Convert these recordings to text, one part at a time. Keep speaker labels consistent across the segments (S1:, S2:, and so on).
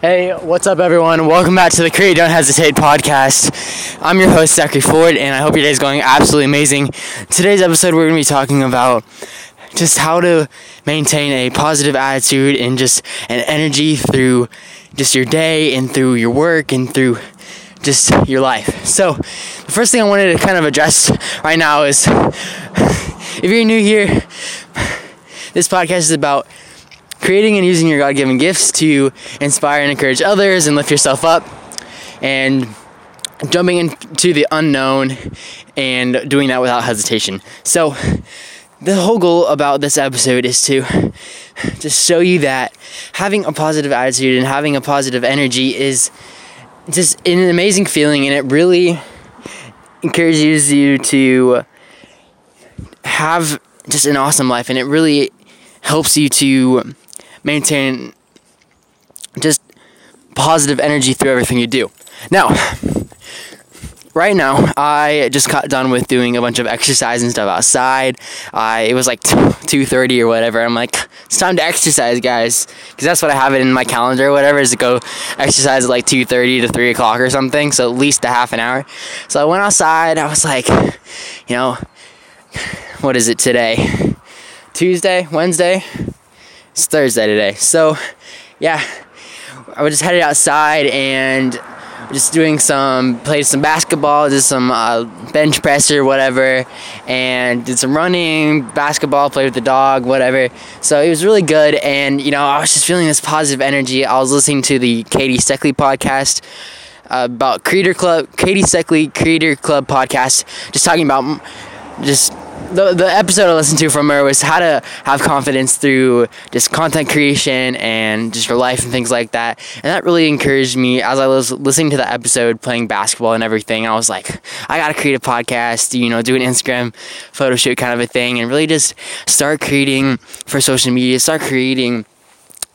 S1: Hey, what's up, everyone? Welcome back to the Create Don't Hesitate podcast. I'm your host, Zackary Ford, and I hope your day is going absolutely amazing. Today's episode, we're going to be talking about just how to maintain a positive attitude and just an energy through just your day and through your work and through just your life. So, the first thing I wanted to kind of address right now is if you're new here, this podcast is about creating and using your God given gifts to inspire and encourage others and lift yourself up, and jumping into the unknown and doing that without hesitation. So, the whole goal about this episode is to just show you that having a positive attitude and having a positive energy is just an amazing feeling, and it really encourages you to have just an awesome life, and it really helps you to maintain just positive energy through everything you do. Now, right now, I just got done with doing a bunch of exercise and stuff outside. I it was like two thirty or whatever. I'm like, it's time to exercise, guys, because that's what I have it in my calendar or whatever is to go exercise at like two thirty to three o'clock or something. So at least a half an hour. So I went outside. I was like, you know, what is it today? Tuesday, Wednesday. It's Thursday today. So, yeah, I was just headed outside and just doing some played some basketball did some uh, bench press or whatever and did some running basketball played with the dog whatever so it was really good and you know i was just feeling this positive energy i was listening to the Katie Steckly podcast uh, about creator club Katie Steckly creator club podcast just talking about just the, the episode I listened to from her was how to have confidence through just content creation and just your life and things like that. And that really encouraged me as I was listening to the episode, playing basketball and everything. I was like, I got to create a podcast, you know, do an Instagram photo shoot kind of a thing, and really just start creating for social media, start creating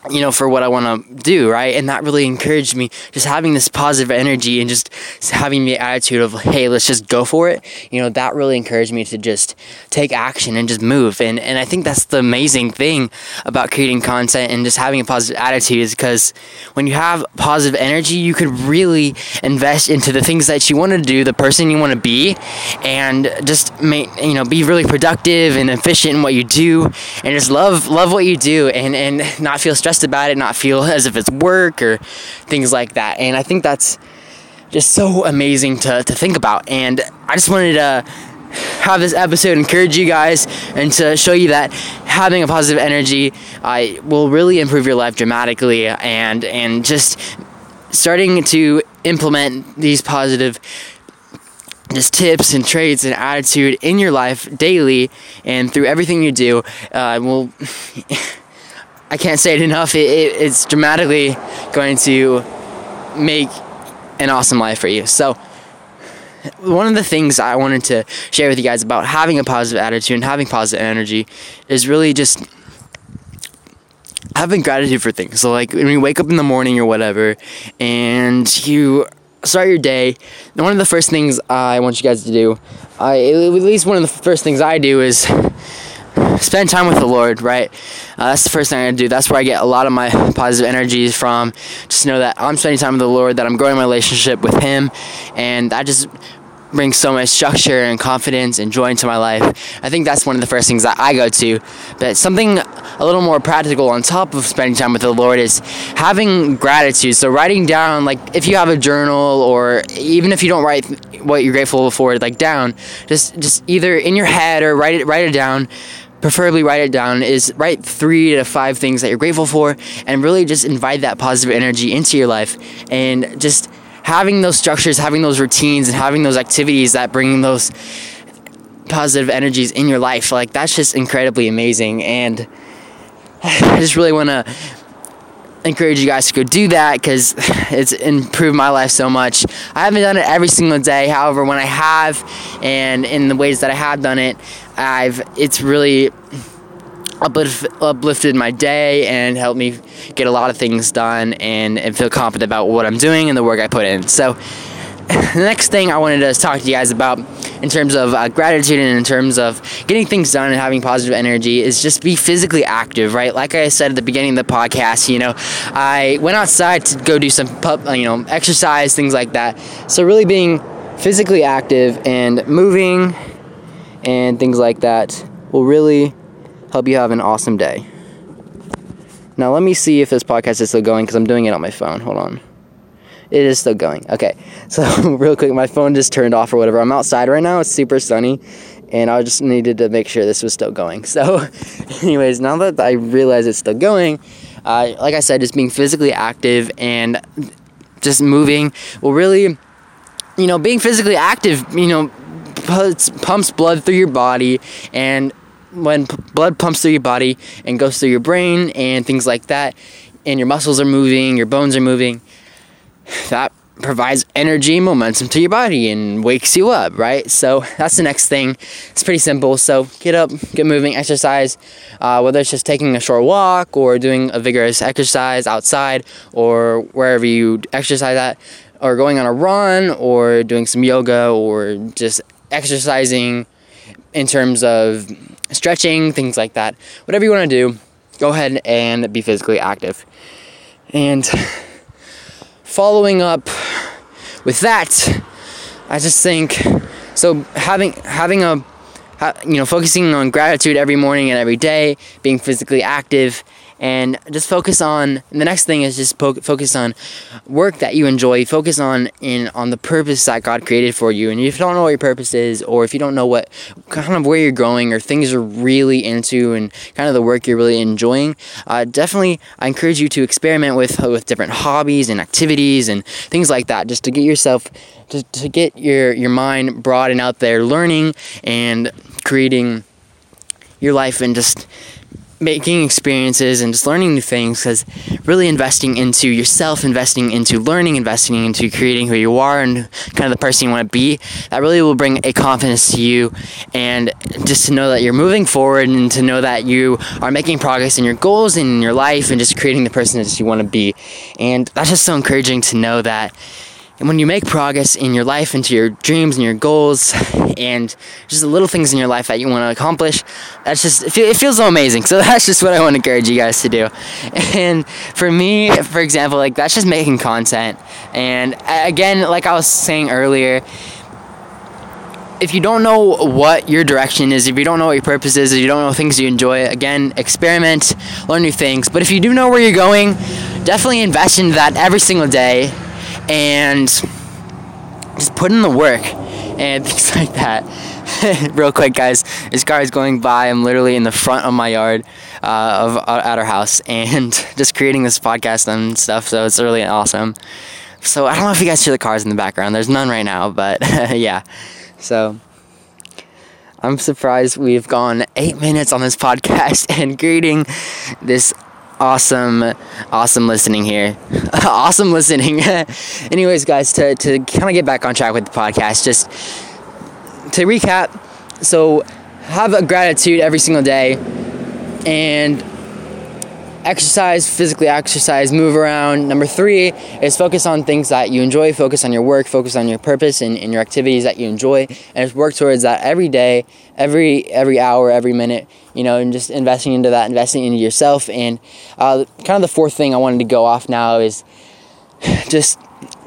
S1: you know, for what I want to do, right? And that really encouraged me, just having this positive energy and just having the attitude of, hey, let's just go for it. You know, that really encouraged me to just take action and just move. And and I think that's the amazing thing about creating content and just having a positive attitude is because when you have positive energy, you could really invest into the things that you want to do, the person you want to be, and just make you know be really productive and efficient in what you do, and just love love what you do, and and not feel stressed stressed about it, not feel as if it's work or things like that. And I think that's just so amazing to, to think about. And I just wanted to have this episode encourage you guys and to show you that having a positive energy uh, will really improve your life dramatically and and just starting to implement these positive just tips and traits and attitude in your life daily and through everything you do uh, will I can't say it enough. It, it, it's dramatically going to make an awesome life for you. So, one of the things I wanted to share with you guys about having a positive attitude and having positive energy is really just having gratitude for things. So, like when you wake up in the morning or whatever, and you start your day, one of the first things I want you guys to do, I, at least one of the first things I do is spend time with the Lord, right? Uh, that's the first thing I do. That's where I get a lot of my positive energies from. Just know that I'm spending time with the Lord, that I'm growing my relationship with Him, and that just brings so much structure and confidence and joy into my life. I think that's one of the first things that I go to. But something a little more practical on top of spending time with the Lord is having gratitude. So writing down, like if you have a journal or even if you don't write what you're grateful for, like down, just just either in your head or write it write it down preferably write it down is write three to five things that you're grateful for and really just invite that positive energy into your life. And just having those structures having those routines and having those activities that bring those positive energies in your life like that's just incredibly amazing. And i just really want to encourage you guys to go do that because it's improved my life so much. I haven't done it every single day, however, when I have, and in the ways that I have done it, I've it's really uplifted my day and helped me get a lot of things done and, and feel confident about what I'm doing and the work I put in. So the next thing I wanted to talk to you guys about in terms of uh, gratitude and in terms of getting things done and having positive energy is just be physically active, right? Like I said at the beginning of the podcast, you know, I went outside to go do some, pub, you know, exercise, things like that. So really being physically active and moving and things like that will really help you have an awesome day. Now let me see if this podcast is still going because I'm doing it on my phone. Hold on. It is still going. Okay. So real quick, my phone just turned off or whatever. I'm outside right now. It's super sunny, and I just needed to make sure this was still going. So, anyways, now that I realize it's still going, uh, like I said, just being physically active and just moving will really, you know, being physically active, you know, pumps blood through your body and when p- blood pumps through your body and goes through your brain and things like that, and your muscles are moving, your bones are moving, that provides energy momentum to your body and wakes you up, right? So that's the next thing. It's pretty simple. So get up, get moving, exercise, uh, whether it's just taking a short walk or doing a vigorous exercise outside or wherever you exercise at, or going on a run or doing some yoga or just exercising in terms of stretching, things like that. Whatever you want to do, go ahead and be physically active. And following up with that, I just think so having having a you know focusing on gratitude every morning and every day, being physically active and just focus on the next thing is just po- focus on work that you enjoy. Focus on in on the purpose that god created for you. And if you don't know what your purpose is or if you don't know what kind of where you're going or things you're really into and kind of the work you're really enjoying uh, definitely i encourage you to experiment with with different hobbies and activities and things like that just to get yourself to, to get your your mind broad and out there learning and creating your life and just making experiences and just learning new things because really investing into yourself investing into learning investing into creating who you are and kind of the person you want to be that really will bring a confidence to you. And just to know that you're moving forward and to know that you are making progress in your goals and in your life and just creating the person that you want to be. And that's just so encouraging to know that and when you make progress in your life, into your dreams and your goals, and just the little things in your life that you want to accomplish, that's just, it feels so amazing. So that's just what I want to encourage you guys to do. And for me, for example, like that's just making content. And again, like I was saying earlier, if you don't know what your direction is, if you don't know what your purpose is, if you don't know things you enjoy, again, experiment, learn new things. But if you do know where you're going, definitely invest into that every single day and just put in the work and things like that. Real quick, guys, this car is going by. I'm literally in the front of my yard uh, of uh, at our house and just creating this podcast and stuff. So it's really awesome. So I don't know if you guys hear the cars in the background. There's none right now, but yeah. So I'm surprised we've gone eight minutes on this podcast and greeting this awesome. Awesome listening here. Awesome listening. Anyways guys to, to kind of get back on track with the podcast just to recap so have a gratitude every single day and exercise, physically exercise, move around. Number three is focus on things that you enjoy, focus on your work, focus on your purpose and, and your activities that you enjoy, and just work towards that every day, every every hour, every minute. You know, and just investing into that, investing into yourself. And uh, kind of the fourth thing I wanted to go off now is just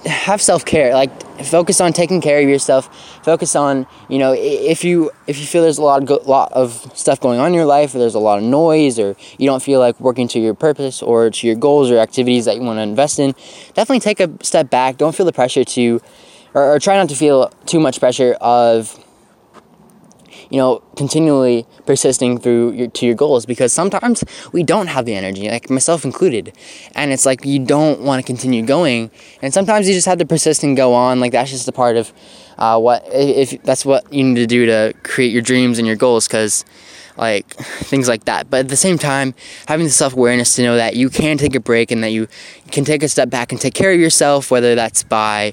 S1: have self care. Like focus on taking care of yourself. Focus on you know if you if you feel there's a lot of go- lot of stuff going on in your life, or there's a lot of noise, or you don't feel like working to your purpose or to your goals or activities that you want to invest in. Definitely take a step back. Don't feel the pressure to, or, or try not to feel too much pressure of you know, continually persisting through your, to your goals because sometimes we don't have the energy, like myself included. And it's like you don't want to continue going. And sometimes you just have to persist and go on. Like that's just a part of uh, what, if that's what you need to do to create your dreams and your goals because like things like that. But at the same time, having the self awareness to know that you can take a break and that you can take a step back and take care of yourself, whether that's by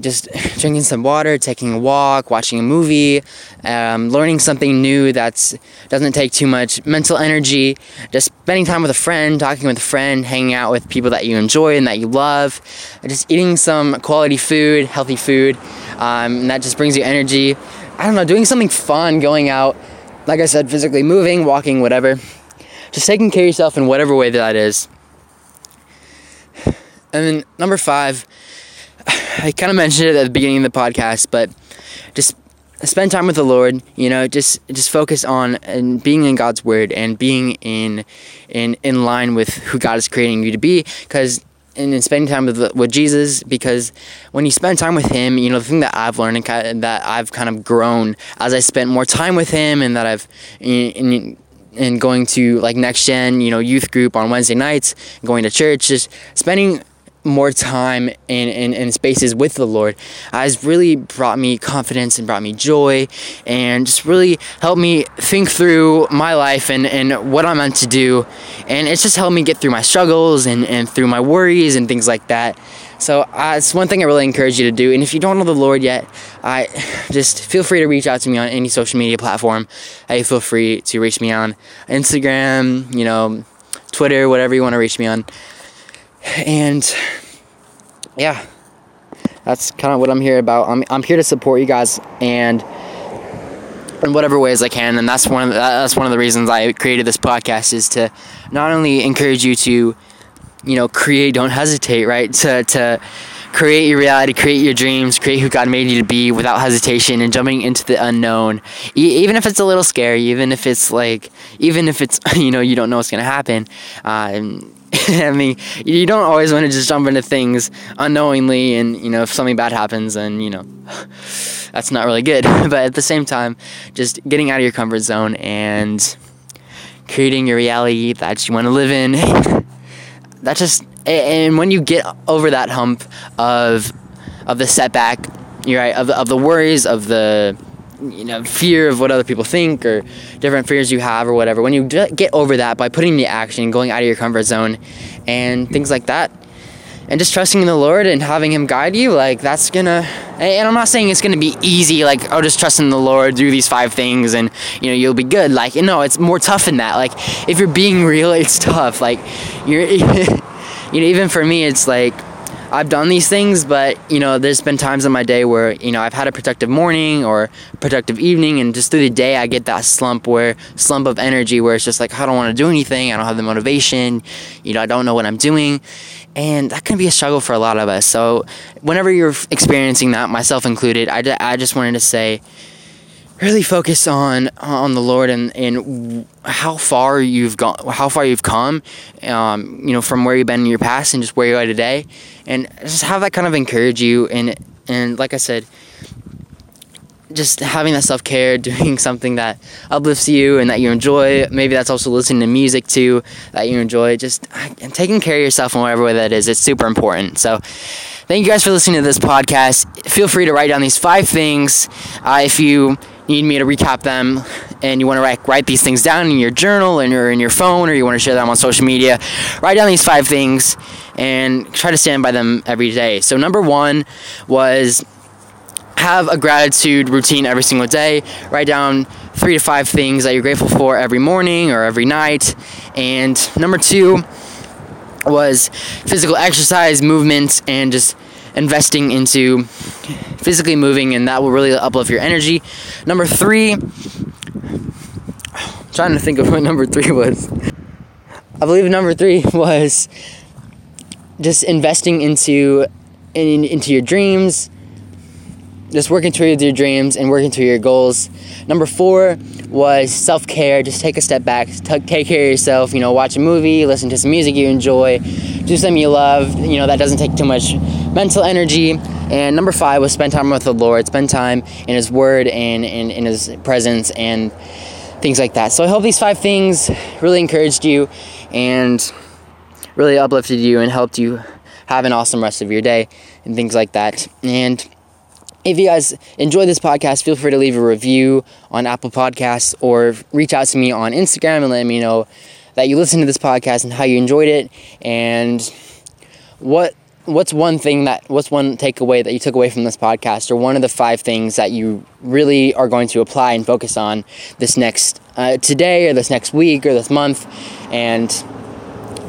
S1: just drinking some water, taking a walk, watching a movie, um, learning something new that doesn't take too much mental energy, just spending time with a friend, talking with a friend, hanging out with people that you enjoy and that you love, just eating some quality food, healthy food, um, and that just brings you energy. I don't know, doing something fun, going out, like I said, physically moving, walking, whatever. Just taking care of yourself in whatever way that is. And then number five, I kind of mentioned it at the beginning of the podcast, but just spend time with the Lord. You know, just just focus on and being in God's Word and being in in in line with who God is creating you to be. Because and in spending time with with Jesus, because when you spend time with Him, you know the thing that I've learned and kind of, that I've kind of grown as I spent more time with Him, and that I've in, in going to like next gen, you know, youth group on Wednesday nights, going to church, just spending more time in, in, in spaces with the Lord has really brought me confidence and brought me joy and just really helped me think through my life and, and what I'm meant to do. And it's just helped me get through my struggles and, and through my worries and things like that. So uh, it's one thing I really encourage you to do. And if you don't know the Lord yet, I just feel free to reach out to me on any social media platform. I feel free to reach me on Instagram, you know, Twitter, whatever you want to reach me on. And yeah, that's kind of what I'm here about. I'm, I'm here to support you guys and in whatever ways I can. And that's one of the, that's one of the reasons I created this podcast is to not only encourage you to, you know, create, don't hesitate, right? To, to create your reality, create your dreams, create who God made you to be without hesitation and jumping into the unknown. E- even if it's a little scary, even if it's like, even if it's, you know, you don't know what's to happen. Um, I mean, you don't always want to just jump into things unknowingly, and you know, if something bad happens, then you know, that's not really good. but at the same time, just getting out of your comfort zone and creating your reality that you want to live in. that just, and when you get over that hump of of the setback, you're right, of the, of the worries, of the you know fear of what other people think or different fears you have or whatever. When you get over that by putting the action going out of your comfort zone and things like that and just trusting in the lord and having him guide you like that's gonna and i'm not saying it's gonna be easy like oh just trust in the lord do these five things and you know you'll be good. Like no it's more tough than that. Like if you're being real it's tough. Like you're you know even for me it's like I've done these things, but you know, there's been times in my day where you know I've had a productive morning or productive evening, and just through the day I get that slump where slump of energy where it's just like I don't want to do anything, I don't have the motivation, you know, I don't know what I'm doing, and that can be a struggle for a lot of us. So whenever you're experiencing that, myself included, I, I just wanted to say really focus on on the Lord and and how far you've gone, how far you've come, um, you know, from where you've been in your past and just where you are today, and just have that kind of encourage you and and like I said, just having that self care, doing something that uplifts you and that you enjoy. Maybe that's also listening to music too that you enjoy. Just and taking care of yourself in whatever way that is. It's super important. So. Thank you guys for listening to this podcast. Feel free to write down these five things. Uh, if you need me to recap them and you want to write, write these things down in your journal and or in your phone or you want to share them on social media, write down these five things and try to stand by them every day. So, number one was have a gratitude routine every single day. Write down three to five things that you're grateful for every morning or every night. And number two was physical exercise, movement, and just investing into physically moving, and that will really uplift your energy. Number three, I'm trying to think of what number three was. I believe number three was just investing into in, into your dreams, just working towards your dreams and working toward your goals. Number four was self care. Just take a step back, t- take care of yourself. You know, watch a movie, listen to some music you enjoy, do something you love. You know, that doesn't take too much mental energy. And number five was spend time with the Lord, spend time in His Word and in, His presence and things like that. So I hope these five things really encouraged you and really uplifted you and helped you have an awesome rest of your day and things like that. And if you guys enjoy this podcast, feel free to leave a review on Apple Podcasts or reach out to me on Instagram and let me know that you listened to this podcast and how you enjoyed it and what what's one thing that what's one takeaway that you took away from this podcast, or one of the five things that you really are going to apply and focus on this next uh, today, or this next week, or this month, and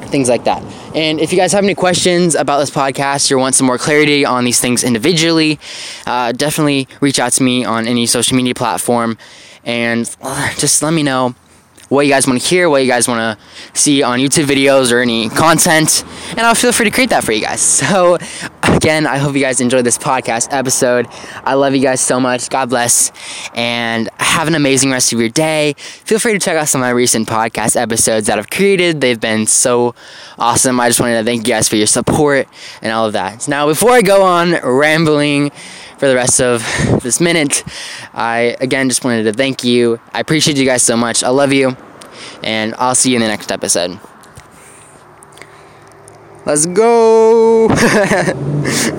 S1: things like that. And if you guys have any questions about this podcast or want some more clarity on these things individually, uh, definitely reach out to me on any social media platform and uh, just let me know what you guys want to hear, what you guys want to see on YouTube videos or any content, and I'll feel free to create that for you guys. So, again, I hope you guys enjoyed this podcast episode. I love you guys so much. God bless, and have an amazing rest of your day. Feel free to check out some of my recent podcast episodes that I've created. They've been so awesome. I just wanted to thank you guys for your support and all of that. Now, before I go on rambling, for the rest of this minute. I again just wanted to thank you. I appreciate you guys so much. I love you, and I'll see you in the next episode. Let's go!